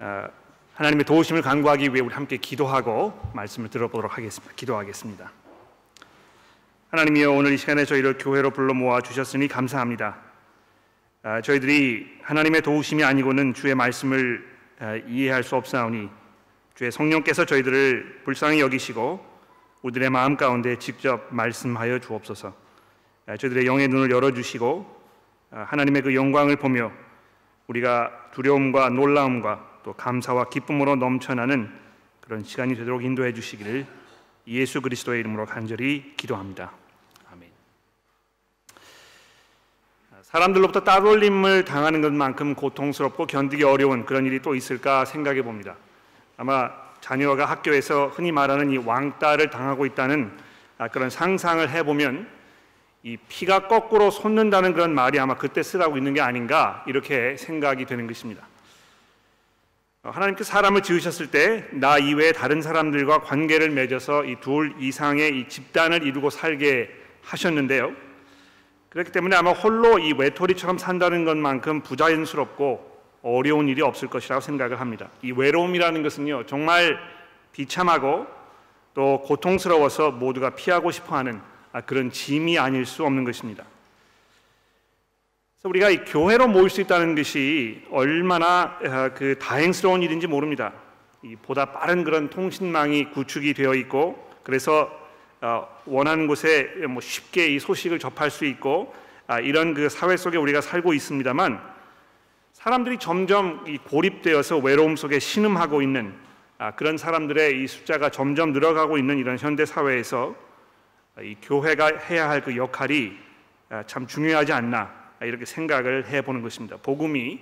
어, 하나님의 도우심을 간구하기 위해 우리 함께 기도하고 말씀을 들어보도록 하겠습니다. 기도하겠습니다. 하나님이여 오늘 이 시간에 저희를 교회로 불러 모아 주셨으니 감사합니다. 아, 저희들이 하나님의 도우심이 아니고는 주의 말씀을 아, 이해할 수 없사오니 주의 성령께서 저희들을 불쌍히 여기시고 우리들의 마음 가운데 직접 말씀하여 주옵소서. 아, 저희들의 영의 눈을 열어 주시고 하나님의 그 영광을 보며 우리가 두려움과 놀라움과 또 감사와 기쁨으로 넘쳐나는 그런 시간이 되도록 인도해 주시기를 예수 그리스도의 이름으로 간절히 기도합니다. 아멘. 사람들로부터 따돌림을 당하는 것만큼 고통스럽고 견디기 어려운 그런 일이 또 있을까 생각해 봅니다. 아마 자녀가 학교에서 흔히 말하는 이 왕따를 당하고 있다는 아, 그런 상상을 해보면 이 피가 거꾸로 솟는다는 그런 말이 아마 그때 쓰라고 있는 게 아닌가 이렇게 생각이 되는 것입니다. 어, 하나님께 사람을 지으셨을 때 나 이외에 다른 사람들과 관계를 맺어서 이 둘 이상의 이 집단을 이루고 살게 하셨는데요. 그렇기 때문에 아마 홀로 이 외톨이처럼 산다는 것만큼 부자연스럽고 어려운 일이 없을 것이라고 생각을 합니다. 이 외로움이라는 것은요, 정말 비참하고 또 고통스러워서 모두가 피하고 싶어하는 아, 그런 짐이 아닐 수 없는 것입니다. 우리가 이 교회로 모일 수 있다는 것이 얼마나 어, 그 다행스러운 일인지 모릅니다. 보다 빠른 그런 통신망이 구축이 되어 있고 그래서 어, 원하는 곳에 뭐 쉽게 이 소식을 접할 수 있고 아, 이런 그 사회 속에 우리가 살고 있습니다만 사람들이 점점 고립되어서 외로움 속에 신음하고 있는 아, 그런 사람들의 이 숫자가 점점 늘어가고 있는 이런 현대 사회에서 이 교회가 해야 할 그 역할이 아, 참 중요하지 않나 이렇게 생각을 해보는 것입니다. 복음이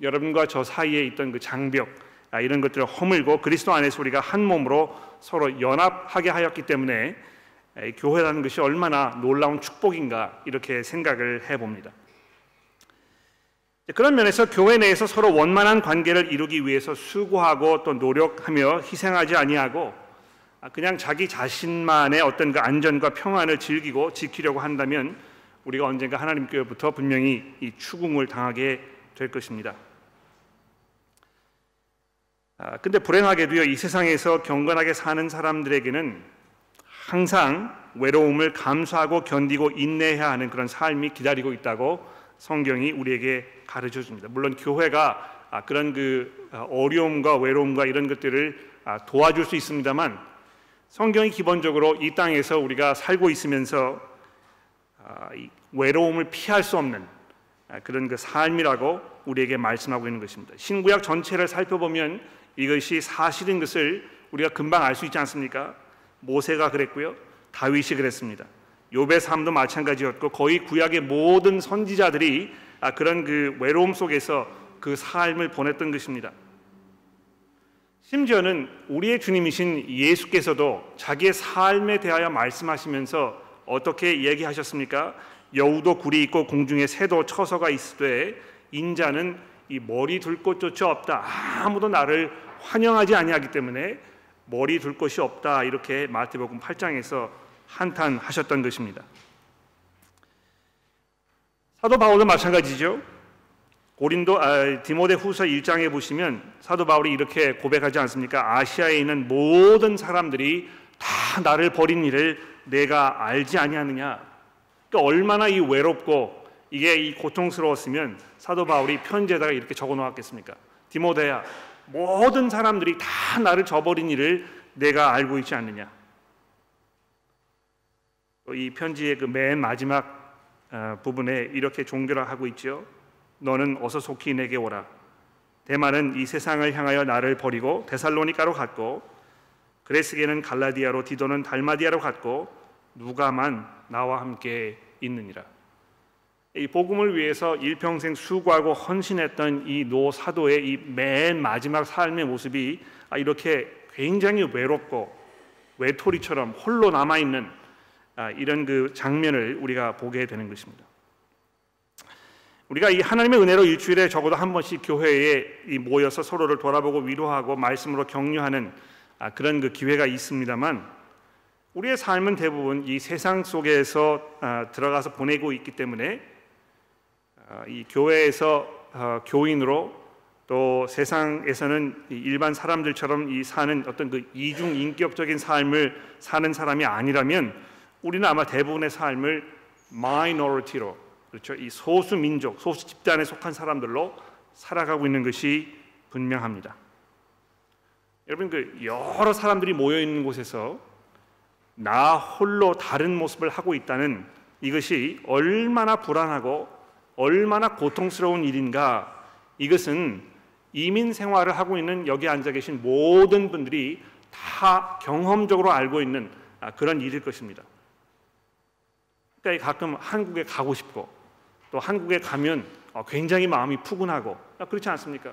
여러분과 저 사이에 있던 그 장벽 아, 이런 것들을 허물고 그리스도 안에서 우리가 한 몸으로 서로 연합하게 하였기 때문에 교회라는 것이 얼마나 놀라운 축복인가 이렇게 생각을 해봅니다. 그런 면에서 교회 내에서 서로 원만한 관계를 이루기 위해서 수고하고 또 노력하며 희생하지 아니하고 아, 그냥 자기 자신만의 어떤 그 안전과 평안을 즐기고 지키려고 한다면 우리가 언젠가 하나님께로부터 분명히 이 추궁을 당하게 될 것입니다. 아, 근데 불행하게도요 이 세상에서 경건하게 사는 사람들에게는 항상 외로움을 감수하고 견디고 인내해야 하는 그런 삶이 기다리고 있다고 성경이 우리에게 가르쳐 줍니다. 물론 교회가 아, 그런 그 아, 어려움과 외로움과 이런 것들을 아, 도와줄 수 있습니다만 성경이 기본적으로 이 땅에서 우리가 살고 있으면서 외로움을 피할 수 없는 아, 그런 그 삶이라고 우리에게 말씀하고 있는 것입니다. 신구약 전체를 살펴보면 이것이 사실인 것을 우리가 금방 알 수 있지 않습니까? 모세가 그랬고요. 다윗이 그랬습니다. 욥의 삶도 마찬가지였고 거의 구약의 모든 선지자들이 아, 그런 그 외로움 속에서 그 삶을 보냈던 것입니다. 심지어는 우리의 주님이신 예수께서도 자기의 삶에 대하여 말씀하시면서 어떻게 얘기하셨습니까? 여우도 굴이 있고 공중에 새도 처서가 있으되 인자는 이 머리 둘 곳조차 없다. 아무도 나를 환영하지 아니하기 때문에 머리 둘 곳이 없다. 이렇게 마태복음 8장에서 한탄하셨던 것입니다. 사도 바울도 마찬가지죠. 고린도 아, 디모데 후서 1장에 보시면 사도 바울이 이렇게 고백하지 않습니까? 아시아에 있는 모든 사람들이 다 나를 버린 일을 내가 알지 아니하느냐? 그러니까 얼마나 이 외롭고 이게 이 고통스러웠으면 사도 바울이 편지에다가 이렇게 적어 놓았겠습니까? 디모데야, 모든 사람들이 다 나를 저버린 일을 내가 알고 있지 않느냐? 이 편지의 그 맨 마지막 어, 부분에 이렇게 종결하고 있죠. 너는 어서 속히 내게 오라. 대만은 이 세상을 향하여 나를 버리고 데살로니가로 갔고 그레스게는 갈라디아로 디도는 달마디아로 갔고 누가만 나와 함께 있느니라. 이 복음을 위해서 일평생 수고하고 헌신했던 이 노 사도의 이 맨 마지막 삶의 모습이 아, 이렇게 굉장히 외롭고 외톨이처럼 홀로 남아 있는 아, 이런 그 장면을 우리가 보게 되는 것입니다. 우리가 이 하나님의 은혜로 일주일에 적어도 한 번씩 교회에 모여서 서로를 돌아보고 위로하고 말씀으로 격려하는 아, 그런 그 기회가 있습니다만 우리의 삶은 대부분 이 세상 속에서 아, 들어가서 보내고 있기 때문에 아, 이 교회에서 어, 교인으로 또 세상에서는 일반 사람들처럼 이 사는 어떤 그 이중 인격적인 삶을 사는 사람이 아니라면 우리는 아마 대부분의 삶을 마이너리티로 그렇죠 이 소수 민족 소수 집단에 속한 사람들로 살아가고 있는 것이 분명합니다. 여러분 그 여러 사람들이 모여 있는 곳에서 나 홀로 다른 모습을 하고 있다는 이것이 얼마나 불안하고 얼마나 고통스러운 일인가 이것은 이민 생활을 하고 있는 여기 앉아 계신 모든 분들이 다 경험적으로 알고 있는 아, 그런 일일 것입니다. 그러니까 가끔 한국에 가고 싶고 또 한국에 가면 어, 굉장히 마음이 푸근하고 아, 그렇지 않습니까?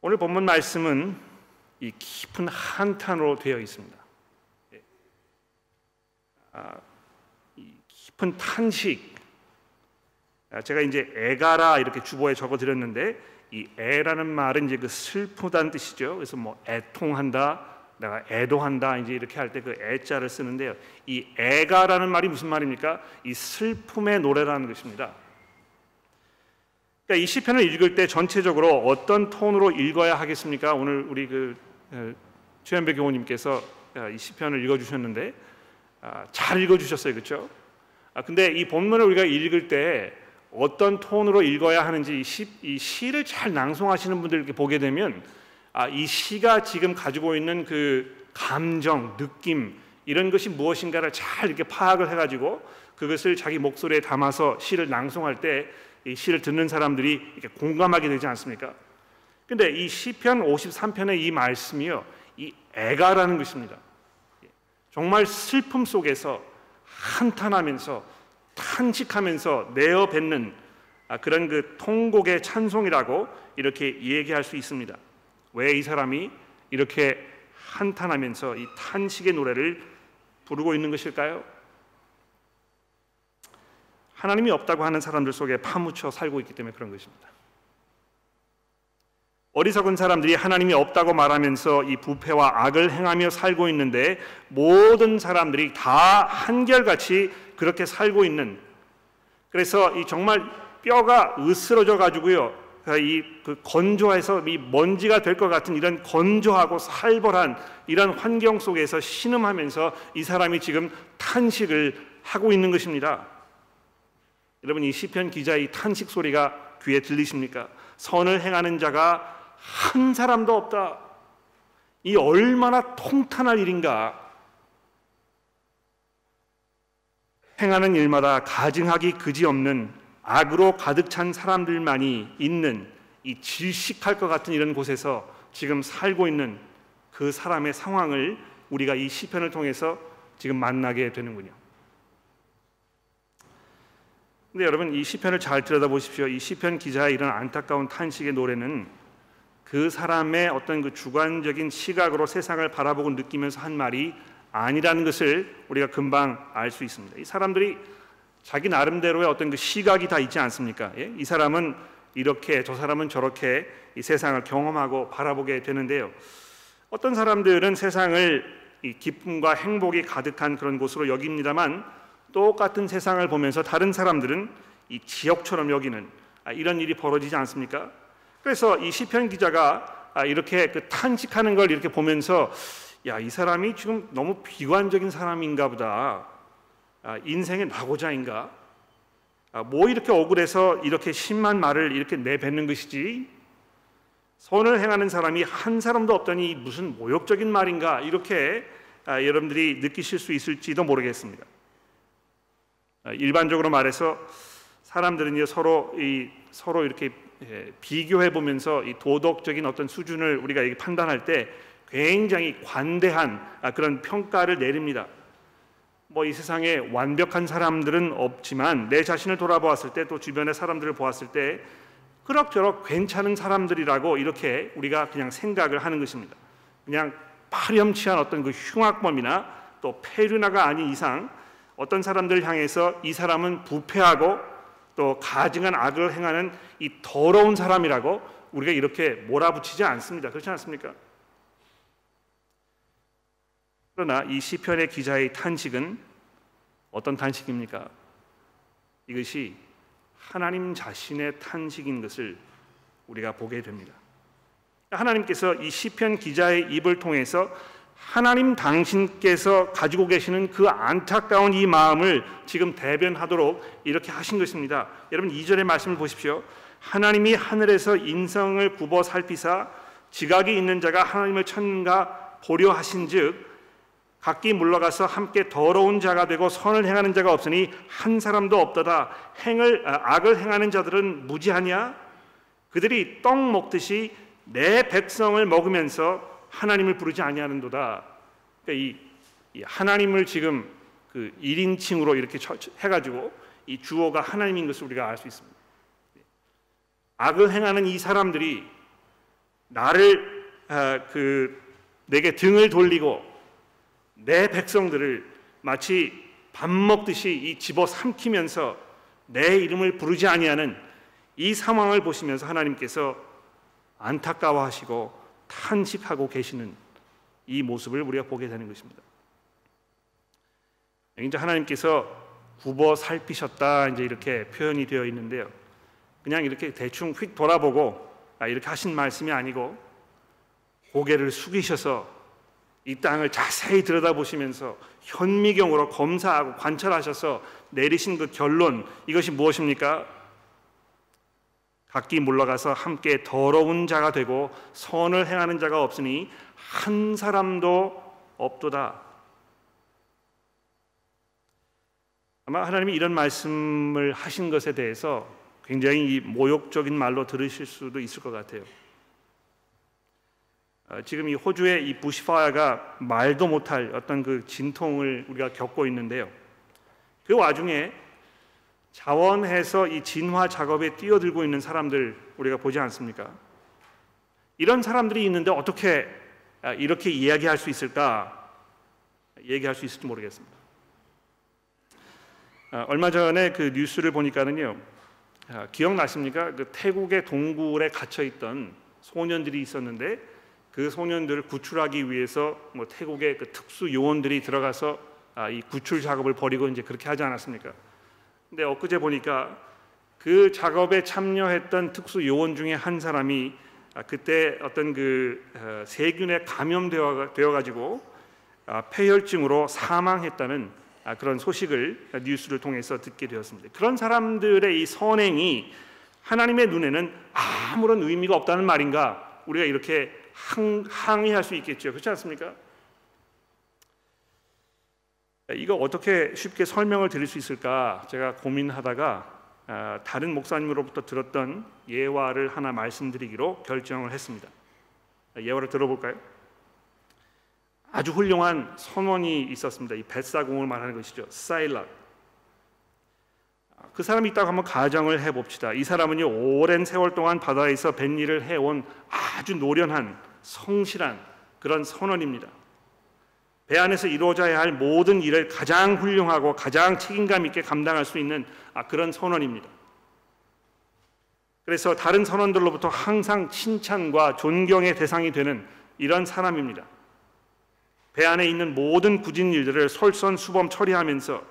오늘 본문 말씀은 이 깊은 한탄으로 되어 있습니다. 예. 아, 이 깊은 탄식. 아, 제가 이제 애가라 이렇게 주보에 적어 드렸는데 이 애라는 말은 이제 그 슬프다는 뜻이죠. 그래서 뭐 애통한다, 내가 애도한다 이제 이렇게 할 때 그 애자를 쓰는데요. 이 애가라는 말이 무슨 말입니까? 이 슬픔의 노래라는 것입니다. 그러니까 이 시편을 읽을 때 전체적으로 어떤 톤으로 읽어야 하겠습니까? 오늘 우리 그 어, 최현배 교우님께서 어, 이 시편을 읽어주셨는데 아, 잘 읽어주셨어요, 그렇죠? 근데 이 본문을 우리가 읽을 때 어떤 톤으로 읽어야 하는지 이, 시, 이 시를 잘 낭송하시는 분들 이렇게 보게 되면 아, 이 시가 지금 가지고 있는 그 감정, 느낌 이런 것이 무엇인가를 잘 이렇게 파악을 해가지고 그것을 자기 목소리에 담아서 시를 낭송할 때 이 시를 듣는 사람들이 이렇게 공감하게 되지 않습니까? 근데 이 시편 53편의 이 말씀이요, 이 애가라는 것입니다. 정말 슬픔 속에서 한탄하면서 탄식하면서 내어 뱉는 아, 그런 그 통곡의 찬송이라고 이렇게 얘기할 수 있습니다. 왜 이 사람이 이렇게 한탄하면서 이 탄식의 노래를 부르고 있는 것일까요? 하나님이 없다고 하는 사람들 속에 파묻혀 살고 있기 때문에 그런 것입니다. 어리석은 사람들이 하나님이 없다고 말하면서 이 부패와 악을 행하며 살고 있는데 모든 사람들이 다 한결같이 그렇게 살고 있는 그래서 이 정말 뼈가 으스러져 가지고요 이그 건조해서 이 먼지가 될 것 같은 이런 건조하고 살벌한 이런 환경 속에서 신음하면서 이 사람이 지금 탄식을 하고 있는 것입니다. 여러분 이 시편 기자의 탄식 소리가 귀에 들리십니까? 선을 행하는 자가 한 사람도 없다. 이 얼마나 통탄할 일인가? 행하는 일마다 가증하기 그지없는 악으로 가득 찬 사람들만이 있는 이 질식할 것 같은 이런 곳에서 지금 살고 있는 그 사람의 상황을 우리가 이 시편을 통해서 지금 만나게 되는군요. 근데 여러분 이 시편을 잘 들여다보십시오. 이 시편 기자의 이런 안타까운 탄식의 노래는 그 사람의 어떤 그 주관적인 시각으로 세상을 바라보고 느끼면서 한 말이 아니라는 것을 우리가 금방 알 수 있습니다. 이 사람들이 자기 나름대로의 어떤 그 시각이 다 있지 않습니까? 예? 이 사람은 이렇게 저 사람은 저렇게 이 세상을 경험하고 바라보게 되는데요. 어떤 사람들은 세상을 이 기쁨과 행복이 가득한 그런 곳으로 여깁니다만 똑같은 세상을 보면서 다른 사람들은 이 지역처럼 여기는 아, 이런 일이 벌어지지 않습니까? 그래서 이 시편 기자가 아, 이렇게 그 탄식하는 걸 이렇게 보면서 야 이 사람이 지금 너무 비관적인 사람인가 보다. 아, 인생의 낙오자인가? 아, 뭐 이렇게 억울해서 이렇게 심한 말을 이렇게 내뱉는 것이지? 선을 행하는 사람이 한 사람도 없더니 무슨 모욕적인 말인가? 이렇게 아, 여러분들이 느끼실 수 있을지도 모르겠습니다. 일반적으로 말해서 사람들은 서로 이 서로 이렇게 예, 비교해 보면서 이 도덕적인 어떤 수준을 우리가 판단할 때 굉장히 관대한 그런 평가를 내립니다. 뭐 이 세상에 완벽한 사람들은 없지만 내 자신을 돌아보았을 때 또 주변의 사람들을 보았을 때 그럭저럭 괜찮은 사람들이라고 이렇게 우리가 그냥 생각을 하는 것입니다. 그냥 파렴치한 어떤 그 흉악범이나 또 페르나가 아닌 이상 어떤 사람들을 향해서 이 사람은 부패하고 또 가증한 악을 행하는 이 더러운 사람이라고 우리가 이렇게 몰아붙이지 않습니다. 그렇지 않습니까? 그러나 이 시편의 기자의 탄식은 어떤 탄식입니까? 이것이 하나님 자신의 탄식인 것을 우리가 보게 됩니다. 하나님께서 이 시편 기자의 입을 통해서 하나님 당신께서 가지고 계시는 그 안타까운 이 마음을 지금 대변하도록 이렇게 하신 것입니다. 여러분 2절의 말씀을 보십시오. 하나님이 하늘에서 인성을 굽어 살피사 지각이 있는 자가 하나님을 찾는가 보려 하신즉 각기 물러가서 함께 더러운 자가 되고 선을 행하는 자가 없으니 한 사람도 없도다. 행을 아, 악을 행하는 자들은 무지하냐? 그들이 떡 먹듯이 내 백성을 먹으면서 하나님을 부르지 아니하는도다. 그러니까 이, 이 하나님을 지금 그 1인칭으로 이렇게 해가지고 이 주어가 하나님인 것을 우리가 알 수 있습니다. 악을 행하는 이 사람들이 나를 아, 그 내게 등을 돌리고 내 백성들을 마치 밥 먹듯이 이 집어 삼키면서 내 이름을 부르지 아니하는 이 상황을 보시면서 하나님께서 안타까워하시고 탄식하고 계시는 이 모습을 우리가 보게 되는 것입니다. 이제 하나님께서 굽어 살피셨다 이제 이렇게 표현이 되어 있는데요. 그냥 이렇게 대충 휙 돌아보고 아, 이렇게 하신 말씀이 아니고 고개를 숙이셔서 이 땅을 자세히 들여다보시면서 현미경으로 검사하고 관찰하셔서 내리신 그 결론 이것이 무엇입니까? 각기 물러가서 함께 더러운 자가 되고 선을 행하는 자가 없으니 한 사람도 없도다. 아마 하나님이 이런 말씀을 하신 것에 대해서 굉장히 모욕적인 말로 들으실 수도 있을 것 같아요. 어, 지금 이 호주의 이 부시파야가 말도 못할 어떤 그 진통을 우리가 겪고 있는데요. 그 와중에 자원해서 이 진화 작업에 뛰어들고 있는 사람들 우리가 보지 않습니까? 이런 사람들이 있는데 어떻게 아, 이렇게 이야기할 수 있을까? 얘기할 수 있을지 모르겠습니다. 아, 얼마 전에 그 뉴스를 보니까는요, 아, 기억나십니까? 그 태국의 동굴에 갇혀 있던 소년들이 있었는데 그 소년들을 구출하기 위해서 뭐 태국의 그 특수 요원들이 들어가서 아, 이 구출 작업을 벌이고 이제 그렇게 하지 않았습니까? 근데 엊그제 보니까 그 작업에 참여했던 특수 요원 중에 한 사람이 아, 그때 어떤 그 어, 세균에 감염되어 가지고 아, 폐혈증으로 사망했다는 아, 그런 소식을 뉴스를 통해서 듣게 되었습니다. 그런 사람들의 이 선행이 하나님의 눈에는 아무런 의미가 없다는 말인가? 우리가 이렇게 항, 항의할 수 있겠죠. 그렇지 않습니까? 이거 어떻게 쉽게 설명을 드릴 수 있을까 제가 고민하다가 아, 다른 목사님으로부터 들었던 예화를 하나 말씀드리기로 결정을 했습니다. 예화를 들어볼까요? 아주 훌륭한 선원이 있었습니다. 이 뱃사공을 말하는 것이죠. 사일락. 그 사람이 있다고 한번 가정을 해봅시다. 이 사람은요 오랜 세월 동안 바다에서 뱃일을 해온 아주 노련한 성실한 그런 선원입니다. 배 안에서 이루어져야 할 모든 일을 가장 훌륭하고 가장 책임감 있게 감당할 수 있는 아, 그런 선원입니다. 그래서 다른 선원들로부터 항상 칭찬과 존경의 대상이 되는 이런 사람입니다. 배 안에 있는 모든 굳은 일들을 솔선수범 처리하면서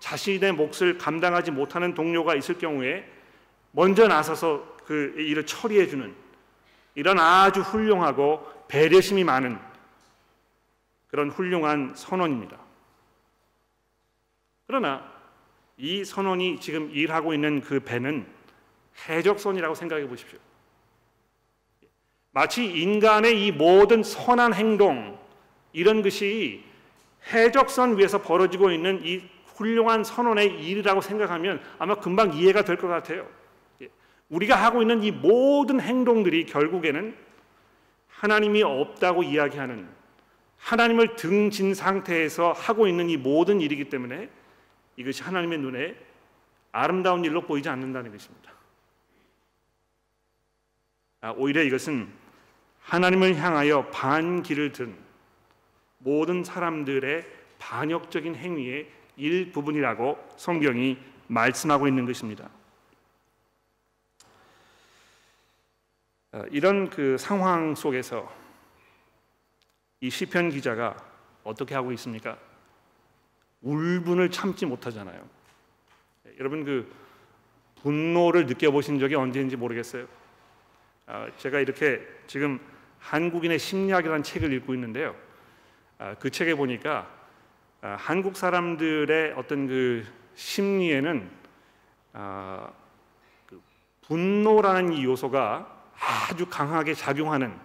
자신의 몫을 감당하지 못하는 동료가 있을 경우에 먼저 나서서 그 일을 처리해 주는 이런 아주 훌륭하고 배려심이 많은 그런 훌륭한 선원입니다. 그러나 이 선원이 지금 일하고 있는 그 배는 해적선이라고 생각해 보십시오. 마치 인간의 이 모든 선한 행동 이런 것이 해적선 위에서 벌어지고 있는 이 훌륭한 선원의 일이라고 생각하면 아마 금방 이해가 될 것 같아요. 우리가 하고 있는 이 모든 행동들이 결국에는 하나님이 없다고 이야기하는 하나님을 등진 상태에서 하고 있는 이 모든 일이기 때문에 이것이 하나님의 눈에 아름다운 일로 보이지 않는다는 것입니다. 아, 오히려 이것은 하나님을 향하여 반기를 든 모든 사람들의 반역적인 행위의 일부분이라고 성경이 말씀하고 있는 것입니다. 어, 이런 그 상황 속에서 이 시편 기자가 어떻게 하고 있습니까? 울분을 참지 못하잖아요. 여러분 그 분노를 느껴보신 적이 언제인지 모르겠어요. 아, 제가 이렇게 지금 한국인의 심리학이라는 책을 읽고 있는데요. 아, 그 책에 보니까 아, 한국 사람들의 어떤 그 심리에는 그 분노라는 이 요소가 아주 강하게 작용하는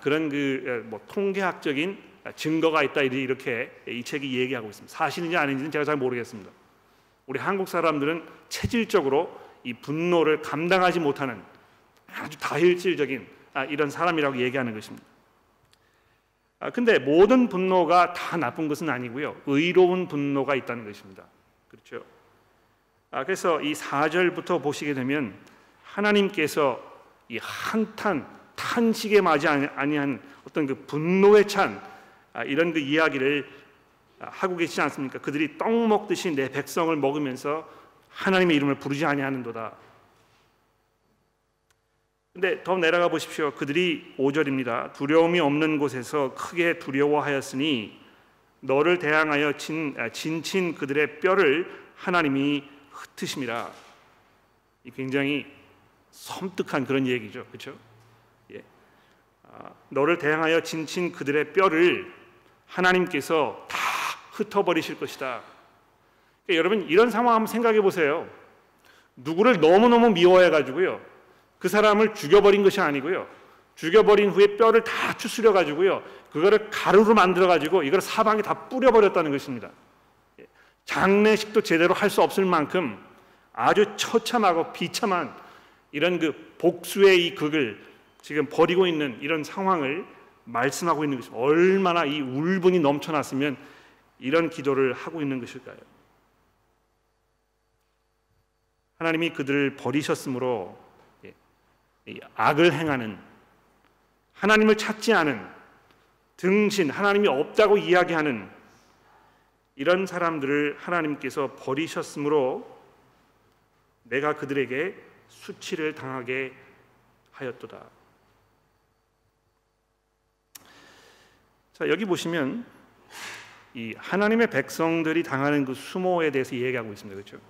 그런 그 뭐 통계학적인 증거가 있다 이렇게 이 책이 얘기하고 있습니다. 사실인지 아닌지는 제가 잘 모르겠습니다. 우리 한국 사람들은 체질적으로 이 분노를 감당하지 못하는 아주 다혈질적인 아, 이런 사람이라고 얘기하는 것입니다. 아, 근데 모든 분노가 다 나쁜 것은 아니고요. 의로운 분노가 있다는 것입니다. 그렇죠? 아, 그래서 이 4절부터 보시게 되면 하나님께서 이 한탄 탄식에 맞이 아니한 어떤 그 분노에 찬 아, 이런 그 이야기를 하고 계시지 않습니까? 그들이 떡 먹듯이 내 백성을 먹으면서 하나님의 이름을 부르지 아니하는도다. 근데 더 내려가 보십시오. 그들이 5절입니다. 두려움이 없는 곳에서 크게 두려워하였으니 너를 대항하여 진, 아, 진친 그들의 뼈를 하나님이 흩으심이라. 굉장히 섬뜩한 그런 얘기죠. 그렇죠? 예. 아, 너를 대항하여 진친 그들의 뼈를 하나님께서 다 흩어버리실 것이다. 그러니까 여러분 이런 상황 한번 생각해 보세요. 누구를 너무너무 미워해 가지고요. 그 사람을 죽여버린 것이 아니고요. 죽여버린 후에 뼈를 다 추스려 가지고요. 그거를 가루로 만들어 가지고 이걸 사방에 다 뿌려버렸다는 것입니다. 예. 장례식도 제대로 할 수 없을 만큼 아주 처참하고 비참한 이런 그 복수의 이 극을 지금 벌이고 있는 이런 상황을 말씀하고 있는 것입니다. 얼마나 이 울분이 넘쳐났으면 이런 기도를 하고 있는 것일까요? 하나님이 그들을 버리셨으므로 예, 악을 행하는 하나님을 찾지 않은 등신 하나님이 없다고 이야기하는 이런 사람들을 하나님께서 버리셨으므로 내가 그들에게 수치를 당하게 하였도다. 자, 여기 보시면 이 하나님의 백성들이 당하는 그 수모에 대해서 얘기하고 있습니다. 그렇죠?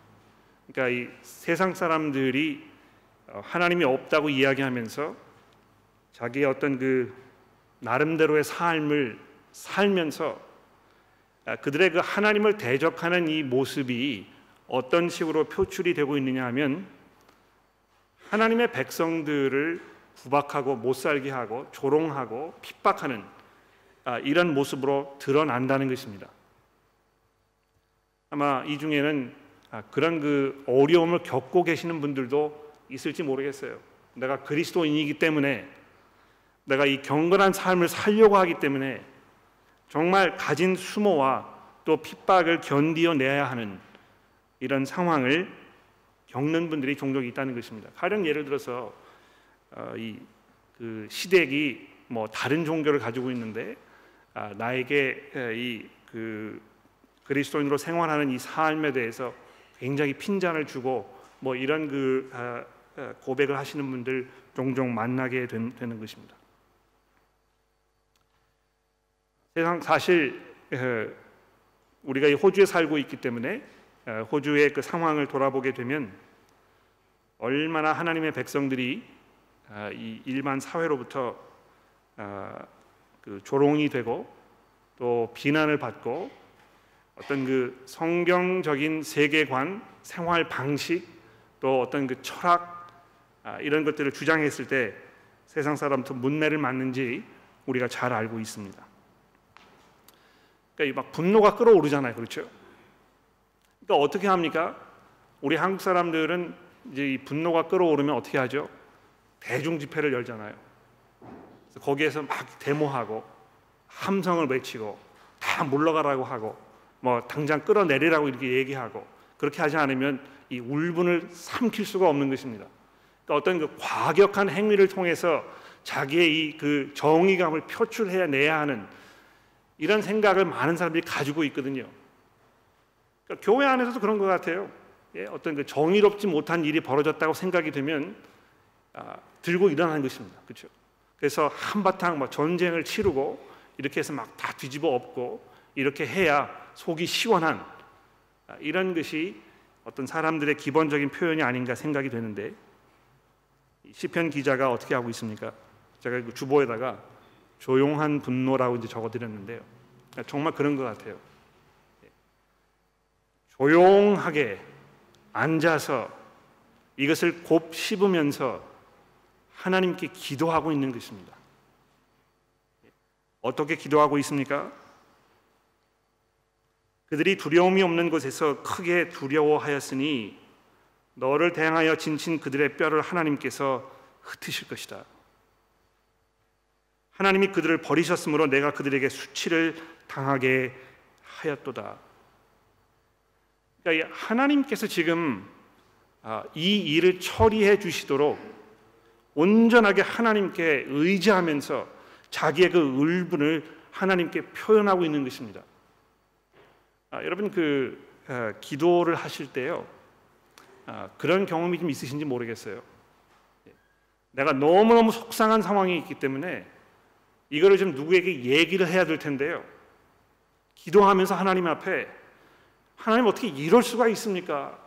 그러니까 이 세상 사람들이 어, 하나님이 없다고 이야기하면서 자기의 어떤 그 나름대로의 삶을 살면서 아, 그들의 그 하나님을 대적하는 이 모습이 어떤 식으로 표출이 되고 있느냐 하면 하나님의 백성들을 구박하고 못 살게 하고 조롱하고 핍박하는 아, 이런 모습으로 드러난다는 것입니다. 아마 이 중에는 아, 그런 그 어려움을 겪고 계시는 분들도 있을지 모르겠어요. 내가 그리스도인이기 때문에 내가 이 경건한 삶을 살려고 하기 때문에 정말 가진 수모와 또 핍박을 견디어내야 하는 이런 상황을 겪는 분들이 종종 있다는 것입니다. 가령 예를 들어서 어, 이그 시댁이 뭐 다른 종교를 가지고 있는데 아, 나에게 이 그 그리스도인으로 생활하는 이 삶에 대해서 굉장히 핀잔을 주고 뭐 이런 그 아, 아, 고백을 하시는 분들 종종 만나게 되는 것입니다. 세상 사실 우리가 이 호주에 살고 있기 때문에 호주의 그 상황을 돌아보게 되면 얼마나 하나님의 백성들이 이 일반 사회로부터 그 조롱이 되고 또 비난을 받고 어떤 그 성경적인 세계관, 생활 방식, 또 어떤 그 철학 아, 이런 것들을 주장했을 때 세상 사람부터 문매를 맞는지 우리가 잘 알고 있습니다. 그러니까 막 분노가 끓어오르잖아요, 그렇죠? 그러니까 어떻게 합니까? 우리 한국 사람들은 이제 이 분노가 끓어오르면 어떻게 하죠? 대중 집회를 열잖아요. 거기에서 막 데모하고 함성을 외치고 다 물러가라고 하고 뭐 당장 끌어내리라고 이렇게 얘기하고 그렇게 하지 않으면 이 울분을 삼킬 수가 없는 것입니다. 그러니까 어떤 그 과격한 행위를 통해서 자기의 이 그 정의감을 표출해야 내야 하는 이런 생각을 많은 사람들이 가지고 있거든요. 그러니까 교회 안에서도 그런 것 같아요. 예, 어떤 그 정의롭지 못한 일이 벌어졌다고 생각이 되면 아, 들고 일어나는 것입니다. 그렇죠? 그래서 한바탕 뭐 전쟁을 치르고 이렇게 해서 막 다 뒤집어 엎고 이렇게 해야 속이 시원한 아, 이런 것이 어떤 사람들의 기본적인 표현이 아닌가 생각이 되는데 시편 기자가 어떻게 하고 있습니까? 제가 그 주보에다가 조용한 분노라고 이제 적어드렸는데요. 정말 그런 것 같아요. 조용하게 앉아서 이것을 곱 씹으면서 하나님께 기도하고 있는 것입니다. 어떻게 기도하고 있습니까? 그들이 두려움이 없는 곳에서 크게 두려워하였으니 너를 대항하여 진친 그들의 뼈를 하나님께서 흩으실 것이다. 하나님이 그들을 버리셨으므로 내가 그들에게 수치를 당하게 하였도다. 그러니까 하나님께서 지금 아, 이 일을 처리해 주시도록 온전하게 하나님께 의지하면서 자기의 그 울분을 하나님께 표현하고 있는 것입니다. 아, 여러분 그 아, 기도를 하실 때요 아, 그런 경험이 좀 있으신지 모르겠어요. 내가 너무 너무 속상한 상황이 있기 때문에 이거를 좀 누구에게 얘기를 해야 될 텐데요. 기도하면서 하나님 앞에 하나님 어떻게 이럴 수가 있습니까?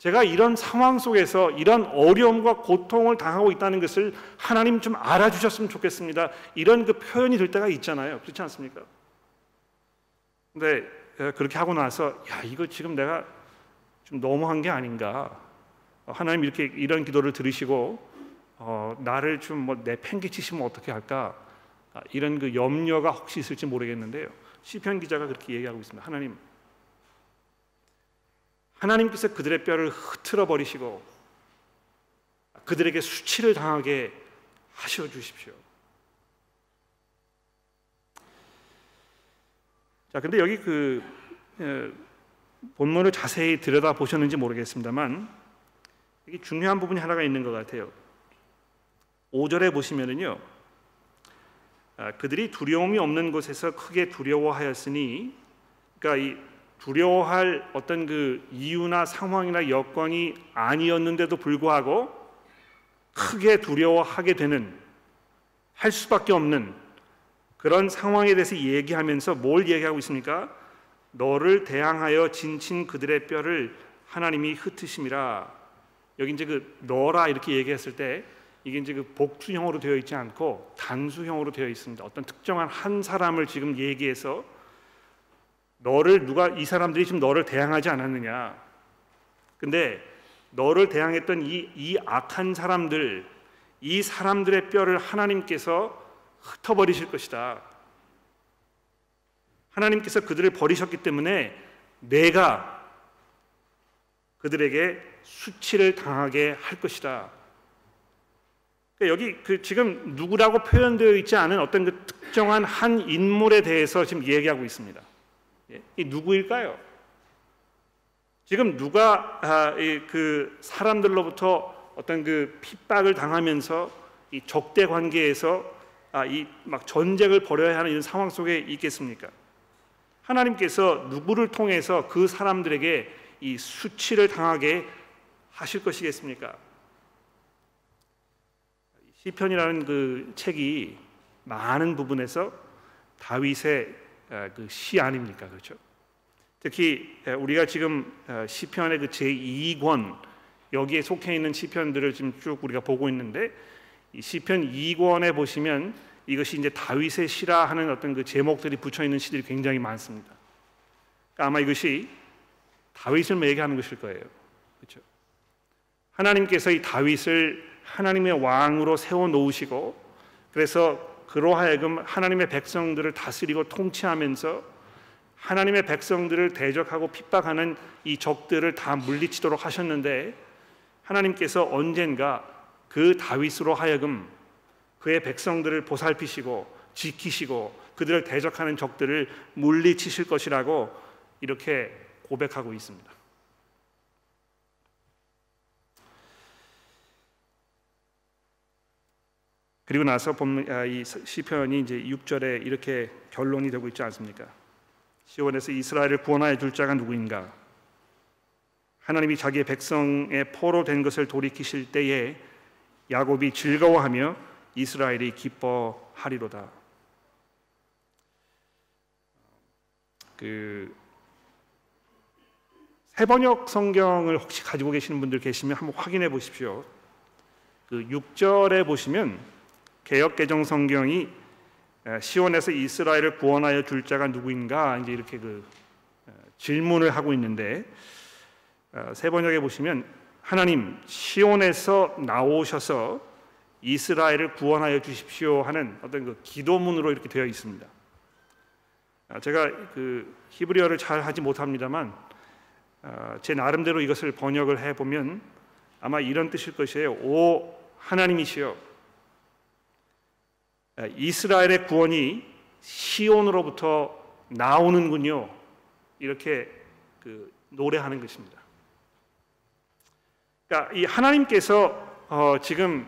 제가 이런 상황 속에서 이런 어려움과 고통을 당하고 있다는 것을 하나님 좀 알아주셨으면 좋겠습니다. 이런 그 표현이 될 때가 있잖아요. 그렇지 않습니까? 근데 그렇게 하고 나서 야 이거 지금 내가 좀 너무한 게 아닌가? 하나님 이렇게 이런 기도를 들으시고 어, 나를 좀 뭐 내팽개치시면 어떻게 할까? 아, 이런 그 염려가 혹시 있을지 모르겠는데요. 시편 기자가 그렇게 얘기하고 있습니다. 하나님 하나님께서 그들의 뼈를 흐트러 버리시고 그들에게 수치를 당하게 하셔 주십시오. 자, 근데 여기 그 본문을 자세히 들여다 보셨는지 모르겠습니다만 이게 중요한 부분이 하나가 있는 것 같아요. 5절에 보시면은요. 아, 그들이 두려움이 없는 곳에서 크게 두려워하였으니 그러니까 이 두려워할 어떤 그 이유나 상황이나 여건이 아니었는데도 불구하고 크게 두려워하게 되는 할 수밖에 없는 그런 상황에 대해서 얘기하면서 뭘 얘기하고 있습니까? 너를 대항하여 진친 그들의 뼈를 하나님이 흩으심이라. 여기 이제 그 너라 이렇게 얘기했을 때 이게 이제 그 복수형으로 되어 있지 않고 단수형으로 되어 있습니다. 어떤 특정한 한 사람을 지금 얘기해서 너를 누가 이 사람들이 지금 너를 대항하지 않았느냐? 근데 너를 대항했던 이, 이 악한 사람들, 이 사람들의 뼈를 하나님께서 흩어버리실 것이다. 하나님께서 그들을 버리셨기 때문에 내가 그들에게 수치를 당하게 할 것이다. 그러니까 여기 그 지금 누구라고 표현되어 있지 않은 어떤 그 특정한 한 인물에 대해서 지금 얘기하고 있습니다. 예, 이 누구일까요? 지금 누가 아, 그 사람들로부터 어떤 그 핍박을 당하면서 이 적대 관계에서 아, 이막 전쟁을 벌여야 하는 이런 상황 속에 있겠습니까? 하나님께서 누구를 통해서 그 사람들에게 이 수치를 당하게 하실 것이겠습니까? 시편이라는 그 책이 많은 부분에서 다윗의 그 시 아닙니까? 그렇죠? 특히 우리가 지금 시편의 그 제2권 여기에 속해 있는 시편들을 지금 쭉 우리가 보고 있는데 이 시편 2권에 보시면 이것이 이제 다윗의 시라 하는 어떤 그 제목들이 붙여 있는 시들이 굉장히 많습니다. 그러니까 아마 이것이 다윗을 얘기하는 것일 거예요. 그렇죠? 하나님께서 이 다윗을 하나님의 왕으로 세워 놓으시고 그래서 그로 하여금 하나님의 백성들을 다스리고 통치하면서 하나님의 백성들을 대적하고 핍박하는 이 적들을 다 물리치도록 하셨는데 하나님께서 언젠가 그 다윗으로 하여금 그의 백성들을 보살피시고 지키시고 그들을 대적하는 적들을 물리치실 것이라고 이렇게 고백하고 있습니다. 그리고 나서 아, 이 시편이 이제 6절에 이렇게 결론이 되고 있지 않습니까? 시온에서 이스라엘을 구원하여 줄 자가 누구인가? 하나님이 자기의 백성의 포로 된 것을 돌이키실 때에 야곱이 즐거워하며 이스라엘이 기뻐하리로다. 그 새번역 성경을 혹시 가지고 계시는 분들 계시면 한번 확인해 보십시오. 그 6절에 보시면 개역 개정 성경이 시온에서 이스라엘을 구원하여 줄 자가 누구인가 이제 이렇게 그 질문을 하고 있는데 세 번역에 보시면 하나님 시온에서 나오셔서 이스라엘을 구원하여 주십시오 하는 어떤 그 기도문으로 이렇게 되어 있습니다. 제가 그 히브리어를 잘 하지 못합니다만 제 나름대로 이것을 번역을 해 보면 아마 이런 뜻일 것이에요. 오 하나님이시여 이스라엘의 구원이 시온으로부터 나오는군요. 이렇게 그 노래하는 것입니다. 그러니까 이 하나님께서 어 지금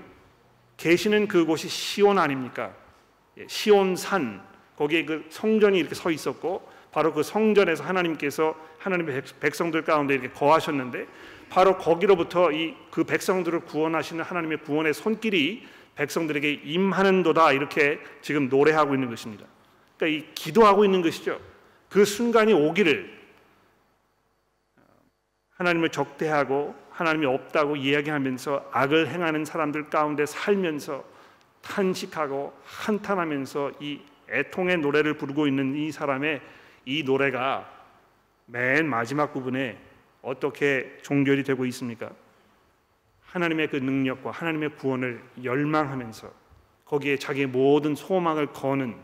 계시는 그곳이 시온 아닙니까? 예, 시온산 거기에 그 성전이 이렇게 서 있었고 바로 그 성전에서 하나님께서 하나님의 백성들 가운데 이렇게 거하셨는데 바로 거기로부터 이 그 백성들을 구원하시는 하나님의 구원의 손길이 백성들에게 임하는도다 이렇게 지금 노래하고 있는 것입니다. 그러니까 이 기도하고 있는 것이죠. 그 순간이 오기를 하나님을 적대하고 하나님이 없다고 이야기하면서 악을 행하는 사람들 가운데 살면서 탄식하고 한탄하면서 이 애통의 노래를 부르고 있는 이 사람의 이 노래가 맨 마지막 부분에 어떻게 종결이 되고 있습니까? 하나님의 그 능력과 하나님의 구원을 열망하면서 거기에 자기의 모든 소망을 거는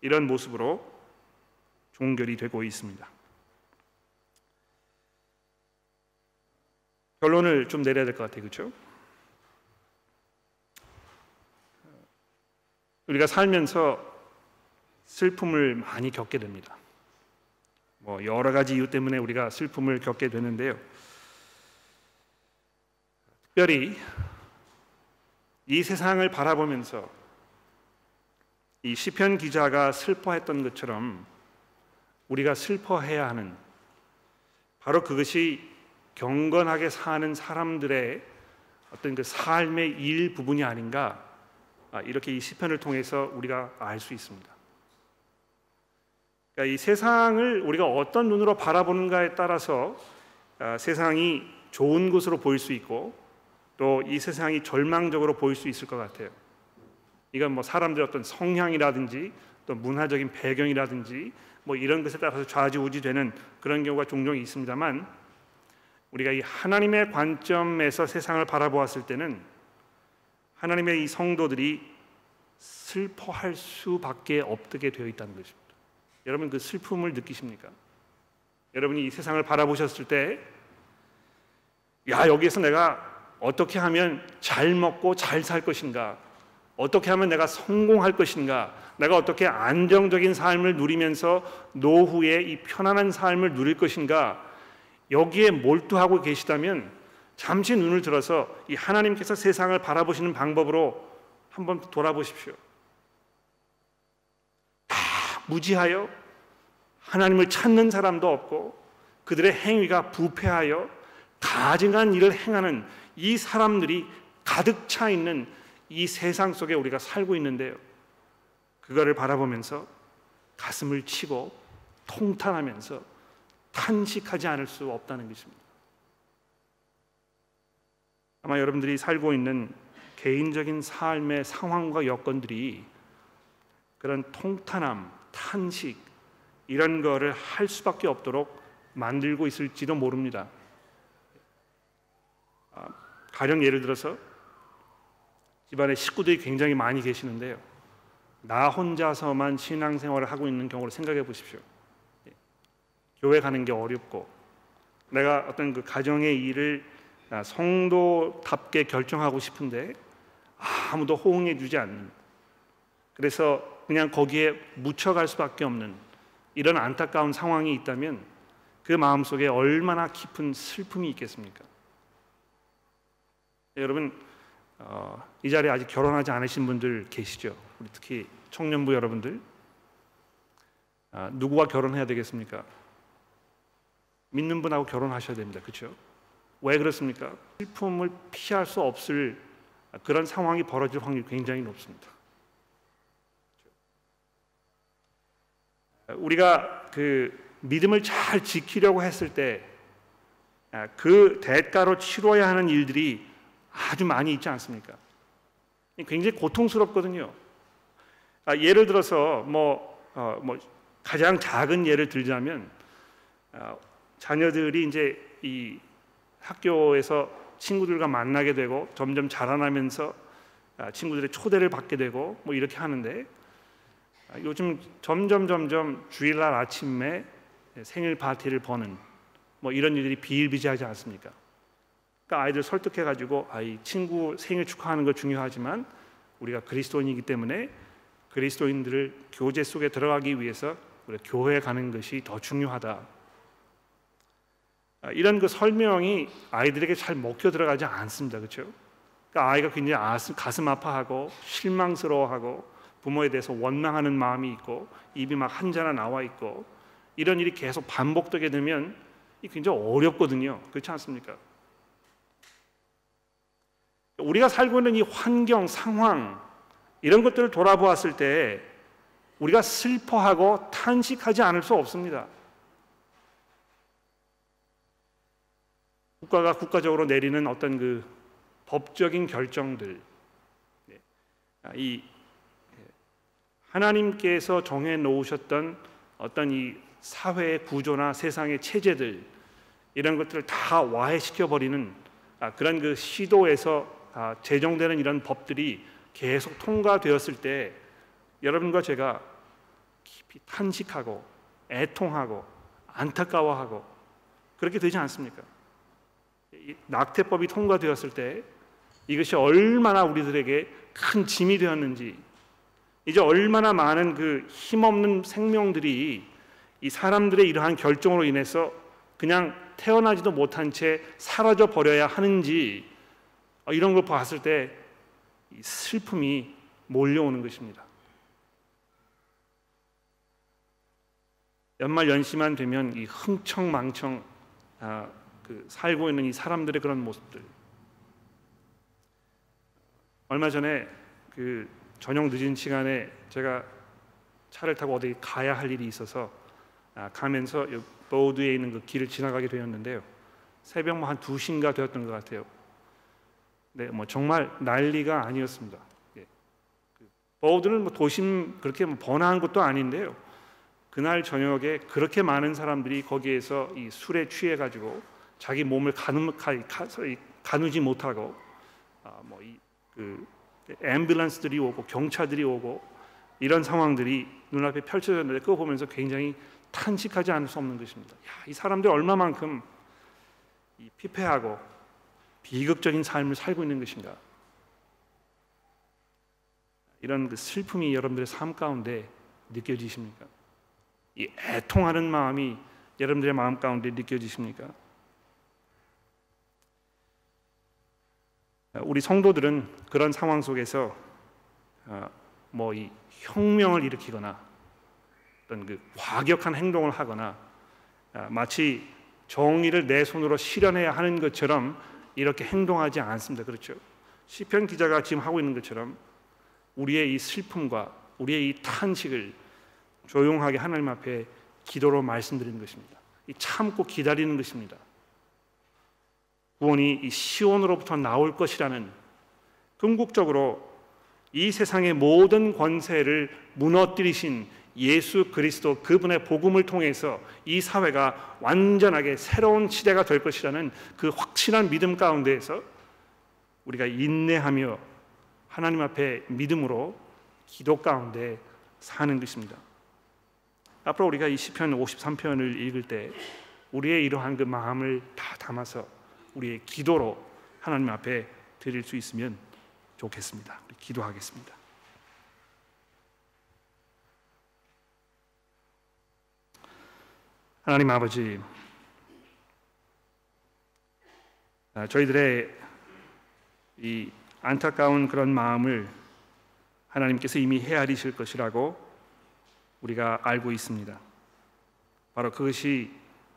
이런 모습으로 종결이 되고 있습니다. 결론을 좀 내려야 될 것 같아요. 그렇죠? 우리가 살면서 슬픔을 많이 겪게 됩니다. 뭐 여러 가지 이유 때문에 우리가 슬픔을 겪게 되는데요. 특별히 이 세상을 바라보면서 이 시편 기자가 슬퍼했던 것처럼 우리가 슬퍼해야 하는 바로 그것이 경건하게 사는 사람들의 어떤 그 삶의 일부분이 아닌가 아, 이렇게 이 시편을 통해서 우리가 알 수 있습니다. 그러니까 이 세상을 우리가 어떤 눈으로 바라보는가에 따라서 아, 세상이 좋은 곳으로 보일 수 있고 또 이 세상이 절망적으로 보일 수 있을 것 같아요. 이건 뭐 사람들의 어떤 성향이라든지 또 문화적인 배경이라든지 뭐 이런 것에 따라서 좌지우지되는 그런 경우가 종종 있습니다만 우리가 이 하나님의 관점에서 세상을 바라보았을 때는 하나님의 이 성도들이 슬퍼할 수밖에 없게 되어 있다는 것입니다. 여러분 그 슬픔을 느끼십니까? 여러분이 이 세상을 바라보셨을 때, 야 여기에서 내가 어떻게 하면 잘 먹고 잘 살 것인가? 어떻게 하면 내가 성공할 것인가? 내가 어떻게 안정적인 삶을 누리면서 노후에 이 편안한 삶을 누릴 것인가? 여기에 몰두하고 계시다면 잠시 눈을 들어서 이 하나님께서 세상을 바라보시는 방법으로 한번 돌아보십시오. 다 무지하여 하나님을 찾는 사람도 없고 그들의 행위가 부패하여 가증한 일을 행하는 이 사람들이 가득 차 있는 이 세상 속에 우리가 살고 있는데요. 그거를 바라보면서 가슴을 치고 통탄하면서 탄식하지 않을 수 없다는 것입니다. 아마 여러분들이 살고 있는 개인적인 삶의 상황과 여건들이 그런 통탄함, 탄식 이런 거를 할 수밖에 없도록 만들고 있을지도 모릅니다. 아, 가령 예를 들어서 집안에 식구들이 굉장히 많이 계시는데요. 나 혼자서만 신앙생활을 하고 있는 경우를 생각해 보십시오. 교회 가는 게 어렵고 내가 어떤 그 가정의 일을 아, 성도답게 결정하고 싶은데 아무도 호응해 주지 않는 그래서 그냥 거기에 묻혀갈 수밖에 없는 이런 안타까운 상황이 있다면 그 마음속에 얼마나 깊은 슬픔이 있겠습니까? 네, 여러분 어, 이 자리에 아직 결혼하지 않으신 분들 계시죠? 우리 특히 청년부 여러분들 아, 누구와 결혼해야 되겠습니까? 믿는 분하고 결혼하셔야 됩니다. 그렇죠? 왜 그렇습니까? 슬픔을 피할 수 없을 그런 상황이 벌어질 확률이 굉장히 높습니다. 우리가 그 믿음을 잘 지키려고 했을 때 아, 그 대가로 치러야 하는 일들이 아주 많이 있지 않습니까? 굉장히 고통스럽거든요. 아, 예를 들어서 뭐, 어, 뭐 가장 작은 예를 들자면 어, 자녀들이 이제 이 학교에서 친구들과 만나게 되고 점점 자라나면서 아, 친구들의 초대를 받게 되고 뭐 이렇게 하는데 아, 요즘 점점 점점 주일날 아침에 생일 파티를 버는 뭐 이런 일들이 비일비재하지 않습니까? 그러니까 아이들 설득해 가지고 아이 친구 생일 축하하는 거 중요하지만 우리가 그리스도인이기 때문에 그리스도인들을 교제 속에 들어가기 위해서 우리가 교회에 가는 것이 더 중요하다. 아, 이런 그 설명이 아이들에게 잘 먹혀 들어가지 않습니다. 그렇죠? 그러니까 아이가 굉장히 가슴 아파하고 실망스러워하고 부모에 대해서 원망하는 마음이 있고 입이 막 한자나 나와 있고 이런 일이 계속 반복되게 되면 굉장히 어렵거든요. 그렇지 않습니까? 우리가 살고 있는 이 환경, 상황 이런 것들을 돌아보았을 때 우리가 슬퍼하고 탄식하지 않을 수 없습니다. 국가가 국가적으로 내리는 어떤 그 법적인 결정들, 이 하나님께서 정해 놓으셨던 어떤 이 사회의 구조나 세상의 체제들 이런 것들을 다 와해시켜 버리는 아, 그런 그 시도에서 아, 제정되는 이런 법들이 계속 통과되었을 때 여러분과 제가 깊이 탄식하고 애통하고 안타까워하고 그렇게 되지 않습니까? 낙태법이 통과되었을 때 이것이 얼마나 우리들에게 큰 짐이 되었는지 이제 얼마나 많은 그 힘없는 생명들이 이 사람들의 이러한 결정으로 인해서 그냥 태어나지도 못한 채 사라져 버려야 하는지 어, 이런 걸 봤을 때 슬픔이 몰려오는 것입니다. 연말 연시만 되면 이 흥청망청 아, 그 살고 있는 이 사람들의 그런 모습들. 얼마 전에 그 저녁 늦은 시간에 제가 차를 타고 어디 가야 할 일이 있어서 아, 가면서 보드에 있는 그 길을 지나가게 되었는데요. 새벽 뭐한 2시인가 되었던 것 같아요. 네, 뭐 정말 난리가 아니었습니다. 예. 그 보드는 뭐 도심 그렇게 뭐 번화한 것도 아닌데요. 그날 저녁에 그렇게 많은 사람들이 거기에서 이 술에 취해 가지고 자기 몸을 가누, 가누 지 못하고 아, 뭐이그 앰뷸런스들이 오고 경찰들이 오고 이런 상황들이 눈앞에 펼쳐졌는데 그거 보면서 굉장히 탄식하지 않을 수 없는 것입니다. 야, 이 사람들 얼마만큼 이 피폐하고 비극적인 삶을 살고 있는 것인가? 이런 그 슬픔이 여러분들의 삶 가운데 느껴지십니까? 이 애통하는 마음이 여러분들의 마음 가운데 느껴지십니까? 우리 성도들은 그런 상황 속에서 어, 뭐이 혁명을 일으키거나 어떤 그 과격한 행동을 하거나 어, 마치 정의를 내 손으로 실현해야 하는 것처럼 이렇게 행동하지 않습니다. 그렇죠? 시편 기자가 지금 하고 있는 것처럼 우리의 이 슬픔과 우리의 이 탄식을 조용하게 하나님 앞에 기도로 말씀드리는 것입니다. 참고 기다리는 것입니다. 구원이 이 시온으로부터 나올 것이라는 궁극적으로 이 세상의 모든 권세를 무너뜨리신 예수 그리스도 그분의 복음을 통해서 이 사회가 완전하게 새로운 시대가 될 것이라는 그 확실한 믿음 가운데에서 우리가 인내하며 하나님 앞에 믿음으로 기도 가운데 사는 것입니다. 앞으로 우리가 이 시편 53편을 읽을 때 우리의 이러한 그 마음을 다 담아서 우리의 기도로 하나님 앞에 드릴 수 있으면 좋겠습니다. 기도하겠습니다. 하나님 아버지, 아, 저희들의 이 안타까운 그런 마음을 하나님께서 이미 헤아리실 것이라고 우리가 알고 있습니다. 바로 그것이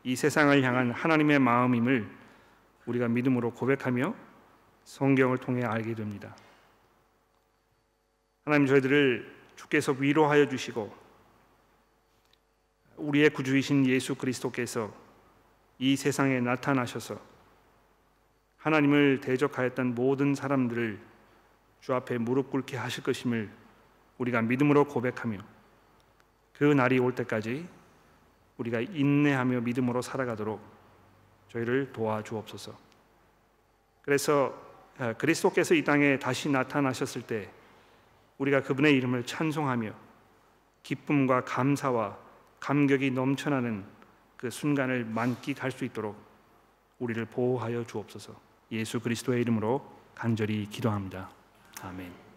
이 세상을 향한 하나님의 마음임을 우리가 믿음으로 고백하며 성경을 통해 알게 됩니다. 하나님 저희들을 주께서 위로하여 주시고 우리의 구주이신 예수 그리스도께서 이 세상에 나타나셔서 하나님을 대적하였던 모든 사람들을 주 앞에 무릎 꿇게 하실 것임을 우리가 믿음으로 고백하며 그 날이 올 때까지 우리가 인내하며 믿음으로 살아가도록 저희를 도와주옵소서. 그래서 아, 그리스도께서 이 땅에 다시 나타나셨을 때 우리가 그분의 이름을 찬송하며 기쁨과 감사와 감격이 넘쳐나는 그 순간을 만끽할 수 있도록 우리를 보호하여 주옵소서. 예수 그리스도의 이름으로 간절히 기도합니다. 아멘.